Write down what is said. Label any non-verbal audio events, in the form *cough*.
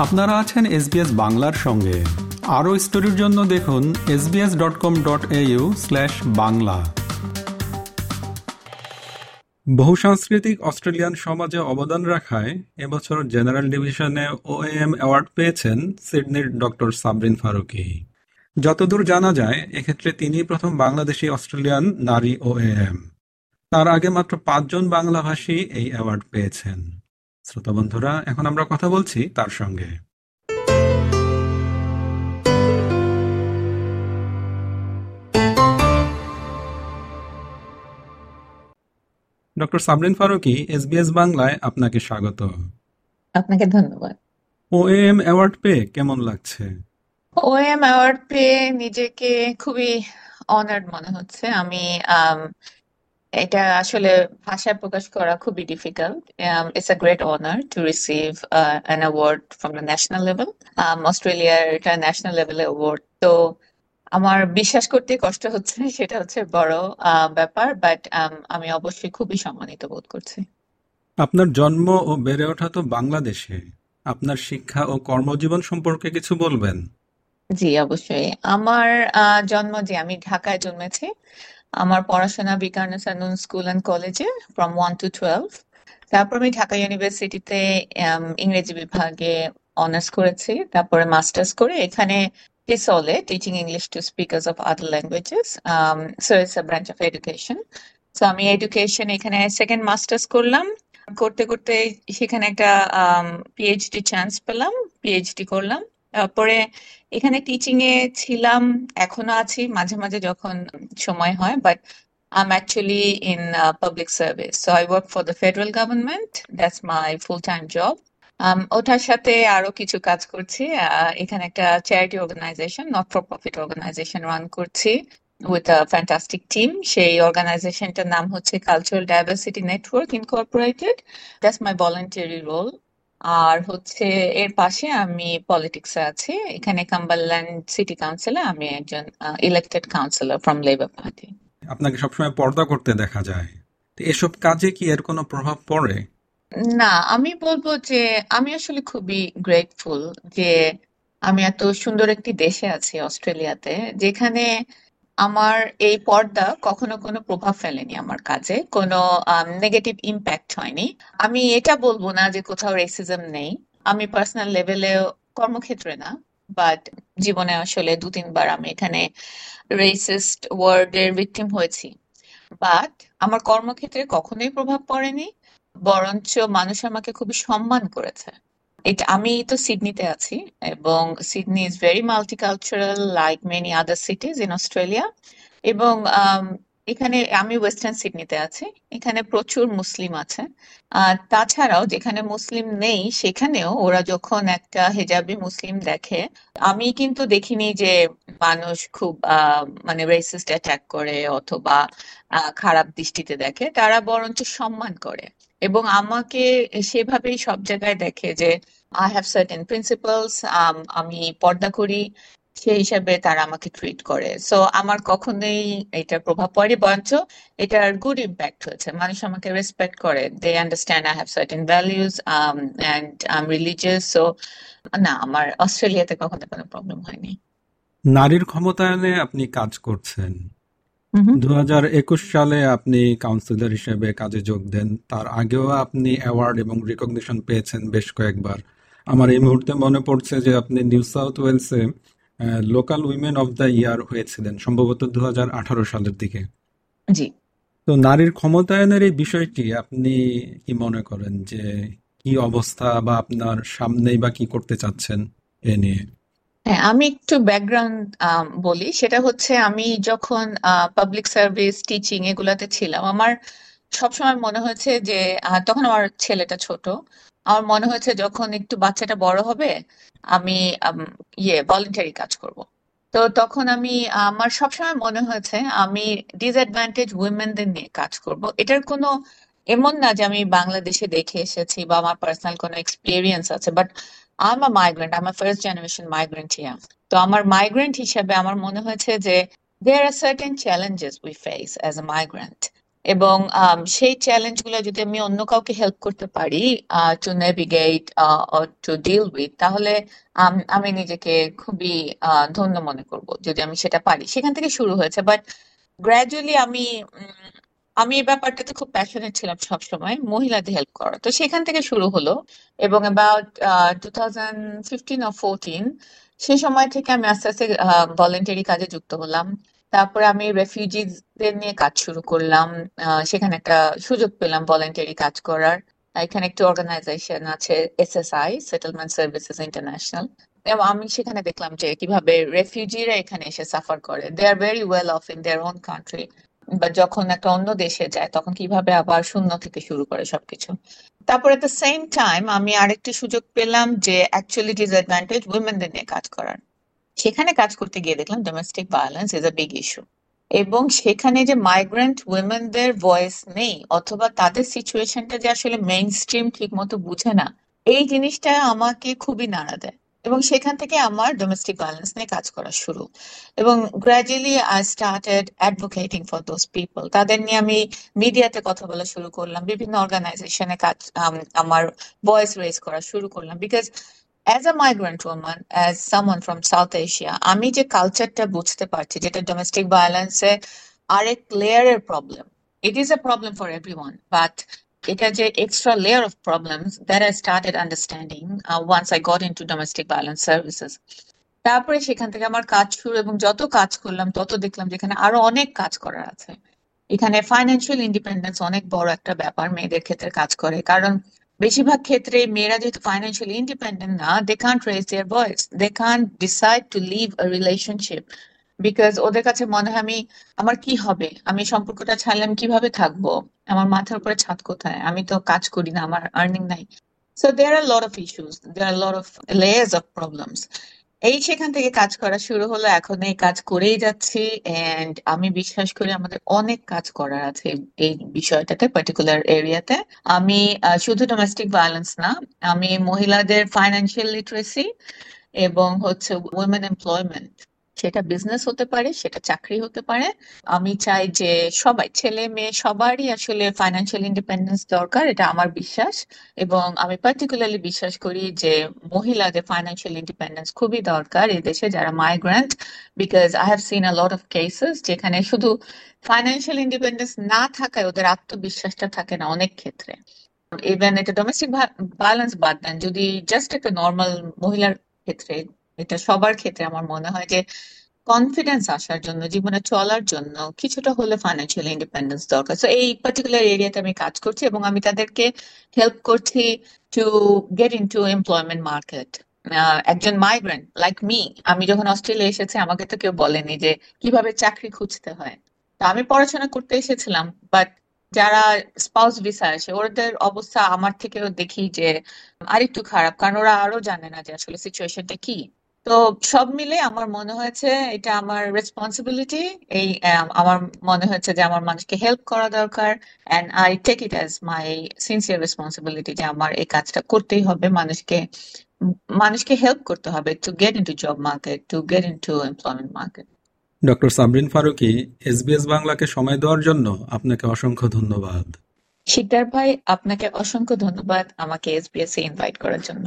আপনারা আছেন এসবিএস বাংলার সঙ্গে। আরও স্টোরির জন্য দেখুন SBS dot com dot au slash Bangla. বহুসাংস্কৃতিক Australian সমাজে অবদান রাখায় এবছর জেনারেল ডিভিশনে ওএএম অ্যাওয়ার্ড পেয়েছেন সিডনির ডক্টর সাবরিন ফারুকি। যতদূর জানা যায়, এক্ষেত্রে তিনি প্রথম বাংলাদেশি অস্ট্রেলিয়ান নারী ওএএম তার আগে মাত্র পাঁচজন বাংলাভাষী এই অ্যাওয়ার্ড পেয়েছেন। শ্রোতা বন্ধুরা এখন আমরা কথা বলছি তার সঙ্গে। ডক্টর সাবরিন ফারুকি এসবিএস বাংলায় আপনাকে স্বাগত। আপনাকে ধন্যবাদ। ওএএম অ্যাওয়ার্ড পেয়ে কেমন লাগছে? ওএম অ্যাওয়ার্ড পেয়ে নিজেকে খুবই অনার্ড মনে হচ্ছে। আম, এটা আসলে ভাষায় প্রকাশ করা খুবই difficult it's a great honour to receive an award from the national level অস্ট্রেলিয়ার এটা ন্যাশনাল লেভেলে অ্যাওয়ার্ড তো আমার বিশ্বাস করতে কষ্ট হচ্ছে *laughs* সেটা হচ্ছে বড় আহ, ব্যাপার বাট আমি অবশ্যই খুবই সম্মানিত বোধ করছি। আপনার জন্ম ও বেড়ে ওঠা তো বাংলাদেশে। আপনার শিক্ষা ও কর্মজীবন সম্পর্কে কিছু বলবেন? জি অবশ্যই। আমার আহ, জন্ম যে আমি ঢাকায় জন্মেছি আমার পড়াশোনা বিকারুনসানুন স্কুল অ্যান্ড কলেজে ফ্রম ওয়ান টু টুয়েলভ তারপর আমি ঢাকা ইউনিভার্সিটিতে ইংরেজি বিভাগে অনার্স করেছি। তারপরে মাস্টার্স করে এখানে টিসলে teaching English to speakers of other languages so it's a branch of education so আমি এডুকেশন এখানে সেকেন্ড মাস্টার্স করলাম। করতে করতে সেখানে একটা পিএইচডি চান্স পেলাম। পিএইচডি করলাম। তারপরে এখানে টিচিং এ ছিলাম এখনও আছি মাঝে মাঝে যখন সময় হয় but I'm actually in uh, public service. So I work for the federal government. That's my full-time job. Um, ওটার সাথে আরও কিছু কাজ করছি এখানে একটা charity organisation not for profit organisation run করছি উইথ আ ফ্যান্টাস্টিক টিম সেই অর্গানাইজেশনটার নাম হচ্ছে cultural diversity network incorporated that's my voluntary role আর হচ্ছে এর পাশে আমি পলিটিক্সে আছি। এখানে কাম্বারল্যান্ড সিটি কাউন্সিলে আমি একজন elected councillor from Labour party আপনাকে সবসময় পর্দা করতে দেখা যায়। তো এসব কাজে কি এর কোনো প্রভাব পড়ে? না আমি বলব যে আমি আসলে খুবই গ্রেটফুল যে আমি এত সুন্দর একটি দেশে আছি অস্ট্রেলিয়াতে যেখানে আমার এই পর্দা কখনো কোনো প্রভাব ফেলেনি আমার কাজে, কোনো নেগেটিভ ইম্প্যাক্ট হয়নি। আমি এটা বলব না যে কোথাও রেসিজম নেই। আমি পার্সোনাল লেভেলে কর্মক্ষেত্রে না বাট জীবনে আসলে দু, তিনবার আমি এখানে রেসিস্ট ওয়ার্ডের ভিকটিম হয়েছি। বাট আমার কর্মক্ষেত্রে কখনোই প্রভাব পড়েনি, বরঞ্চ মানুষ আমাকে খুবই সম্মান করেছে। এটা, আমি তো সিডনিতে আছি এবং Sydney is very multicultural like many other cities in Australia এবং এখানে আমি ওয়েস্টার্ন সিডনিতে আছি, এখানে প্রচুর মুসলিম আছে। আর তাছাড়াও যেখানে মুসলিম নেই, সেখানেও ওরা যখন একটা হেজাবি মুসলিম দেখে, আমি কিন্তু দেখিনি যে মানুষ খুব মানে রেসিস্ট অ্যাটাক করে অথবা খারাপ দৃষ্টিতে দেখে, তারা বরঞ্চ সম্মান করে। এবং আমাকে সেভাবেই সব জায়গায় দেখে যে আই হ্যাভ সার্টেন প্রিন্সিপালস আমি পর্দা করি। সেই হিসাবে তারা আমাকে ট্রিট করে। সো আমার কখনোই এটার প্রভাব পড়ে বরঞ্চ এটার গুড ইম্প্যাক্ট হয়েছে। মানুষ আমাকে রেসপেক্ট করে। They understand I have certain values and I am religious so না আমার অস্ট্রেলিয়াতে কখনো কোনো প্রবলেম হয়নি। নারীর ক্ষমতায়নে আপনি কাজ করছেন। দু হাজার একুশ সালে আপনি কাউন্সিলর হিসেবে কাজে যোগ দেন। তার আগেও আপনি অ্যাওয়ার্ড এবং রিকগনিশন পেয়েছেন বেশ কয়েকবার। আমার এই মুহূর্তে মনে পড়ছে যে আপনি New South ওয়েলসে local women of the year হয়েছিলেন সম্ভবত দু সালের দিকে। জি। তো নারীর ক্ষমতায়নের এই বিষয়টি আপনি কি মনে করেন যে কি অবস্থা বা আপনার সামনেই বা কি করতে চাচ্ছেন এ নিয়ে? হ্যাঁ আমি একটু ব্যাকগ্রাউন্ড বলি। সেটা হচ্ছে আমি যখন পাবলিক সার্ভিস টিচিং এগুলাতে ছিলাম আমার সবসময় মনে হয়েছে যে তখন আমার ছেলেটা ছোট। আমার মনে হয়েছে যখন একটু বাচ্চাটা বড় হবে, আমি ইয়ে ভলেন্টারি কাজ করব। তো তখন আমি, আমার সবসময় মনে হয়েছে আমি ডিসঅ্যাডভান্টেজ উইমেনদের নিয়ে কাজ করব। এটার কোনো, এমন না যে আমি বাংলাদেশে দেখে এসেছি বা আমার পার্সোনাল কোনো এক্সপিরিয়েন্স আছে but I am a migrant I am first generation migrant here তো আমার মাইগ্রেন্ট হিসেবে আমার মনে হয়েছে যে, there R certain challenges we face as a migrant. এবং সেই চ্যালেঞ্জগুলো যদি আমি অন্য কাউকে হেল্প করতে পারি to navigate to deal with তাহলে আমি নিজেকে খুবই ধন্য মনে করব যদি আমি সেটা পারি। সেখান থেকে শুরু হয়েছে বাট গ্র্যাজুয়ালি আমি আমি এই ব্যাপারটাতে খুব প্যাশনেট ছিলাম সবসময়, মহিলাদের হেল্প করা। তো সেখান থেকে শুরু হলো এবং about two thousand fifteen fourteen সেই সময় থেকে আমি আস্তে আস্তে ভলেন্টারি কাজে যুক্ত হলাম। তারপরে আমি রেফিউজিদের নিয়ে কাজ শুরু করলাম। সেখানে একটা সুযোগ পেলাম ভলেন্টারি কাজ করার। এখানে একটি অর্গানাইজেশন আছে এসএসআই সেটেলমেন্ট সার্ভিসেস ইন্টারন্যাশনাল এবং আমি সেখানে দেখলাম যে কীভাবে রেফিউজিরা এখানে এসে সাফার করে। They are very well off in their own country বা যখন একটা অন্য দেশে যায়, তখন কীভাবে আবার শূন্য থেকে শুরু করে সবকিছু। তারপর এট দ্য সেম টাইম আমি আরেকটি সুযোগ পেলাম যে অ্যাকচুয়ালি ডিসঅ্যাডভান্টেজ উইমেনদের নিয়ে কাজ করার। সেখানে কাজ করতে গিয়ে দেখলাম domestic violence is a big issue এবং সেখানে যে মাইগ্রেন্ট উইমেনদের ভয়েস নেই অথবা তাদের সিচুয়েশনটা যে আসলে মেইন স্ট্রিম ঠিক মতো বুঝে না, এই জিনিসটা আমাকে খুবই নাড়া দেয়। এবং সেখান থেকে আমার ডোমেস্টিক ভায়োলেন্স নিয়ে কাজ করা শুরু। এবং gradually I started advocating for those people তাদের নিয়ে আমি মিডিয়াতে কথা বলা শুরু করলাম, বিভিন্ন অর্গানাইজেশনে কাজ আমার ভয়েস রেজ করা শুরু করলাম। Because as a migrant woman as someone from South Asia আমি যে কালচারটা বুঝতে পারছি, যেটা ডোমেস্টিক ভায়োলেন্সে আরেক লেয়ারের problem it is a problem for everyone but এটা যে extra layer of problems that I started understanding once I got into domestic violence services তারপরে সেখান থেকে আমার কাজ শুরু এবং যত কাজ করলাম, তত দেখলাম যেখানে আরও অনেক কাজ করার আছে। এখানে ফাইন্যান্সিয়াল ইন্ডিপেন্ডেন্স অনেক বড় একটা ব্যাপার, মেয়েদের ক্ষেত্রে কাজ করে, কারণ বেশিরভাগ ক্ষেত্রে মেয়েরা যেহেতু ফাইন্যান্সিয়ালি ইন্ডিপেন্ডেন্ট না they can't raise their voice they can't decide to leave a relationship because ওদের কাছে মনে হয় আমি, আমার কি হবে? আমি সম্পর্কটা ছাড়লাম কীভাবে থাকব? আমার মাথার উপরে ছাদ কোথায়? আমি তো কাজ করি না, আমার আর্নিং নাই। So there are lot of issues there are lot of layers of problems এই সেখান থেকে কাজ করা শুরু হলো, এখন এই কাজ করেই যাচ্ছি এন্ড আমি বিশ্বাস করি আমাদের অনেক কাজ করার আছে এই বিষয়টাতে পার্টিকুলার এরিয়াতে আমি শুধু ডোমেস্টিক ভায়োলেন্স না, আমি মহিলাদের ফাইন্যান্সিয়াল লিটারেসি এবং হচ্ছে উইমেন এমপ্লয়মেন্ট সেটা বিজনেস হতে পারে, সেটা চাকরি হতে পারে। আমি চাই যে সবাই, ছেলে, মেয়ে, সবারই আসলে ফাইন্যান্সিয়াল ইন্ডিপেন্ডেন্স দরকার, এটা আমার বিশ্বাস। এবং আমি পার্টিকুলারলি বিশ্বাস করি যে মহিলাদের ফাইন্যান্সিয়াল ইন্ডিপেন্ডেন্স খুবই দরকার এই দেশে যারা migrant because I have seen a lot of cases যেখানে শুধু ফাইন্যান্সিয়াল ইন্ডিপেন্ডেন্স না থাকায় ওদের আত্মবিশ্বাসটা থাকে না অনেক ক্ষেত্রে। ইভেন এটা ডোমেস্টিক ব্যালেন্স বাদ দেন, যদি জাস্ট একটা নর্মাল মহিলার ক্ষেত্রে এটা সবার ক্ষেত্রে আমার মনে হয় যে কনফিডেন্স আসার জন্য, জীবনে চলার জন্য কিছুটা হলে ফাইন্যান্সিয়াল ইন্ডিপেন্ডেন্স দরকার। তো এই পার্টিকুলার এরিয়াতে আমি কাজ করছি এবং আমি তাদেরকে হেল্প করছি to get into employment market একজন মাইগ্রেন্ট লাইক মি আমি যখন অস্ট্রেলিয়া এসেছি, আমাকে তো কেউ বলেনি যে কীভাবে চাকরি খুঁজতে হয়। তা আমি পড়াশোনা করতে এসেছিলাম বাট যারা স্পাউস ভিসা আসে, ওদের অবস্থা আমার থেকেও দেখি যে আরেকটু খারাপ, কারণ ওরা আরও জানে না যে আসলে সিচুয়েশনটা কি। তো সব মিলে আমার মনে হয়েছে এটা আমার রেসপন্সিবিলিটি এই আমার মনে হয়েছে যে আমার মানুষকে হেল্প করা দরকার and I take it as my sincere responsibility যে আমার এই কাজটা করতেই হবে মানুষকে মানুষকে হেল্প করতে হবে to get into job market to get into employment market doctor Sabrin Farooqui SBS বাংলাকে সময় দেওয়ার জন্য আপনাকে অসংখ্য ধন্যবাদ। শিকদার ভাই আপনাকে অসংখ্য ধন্যবাদ আমাকে এসবিএস এ ইনভাইট করার জন্য।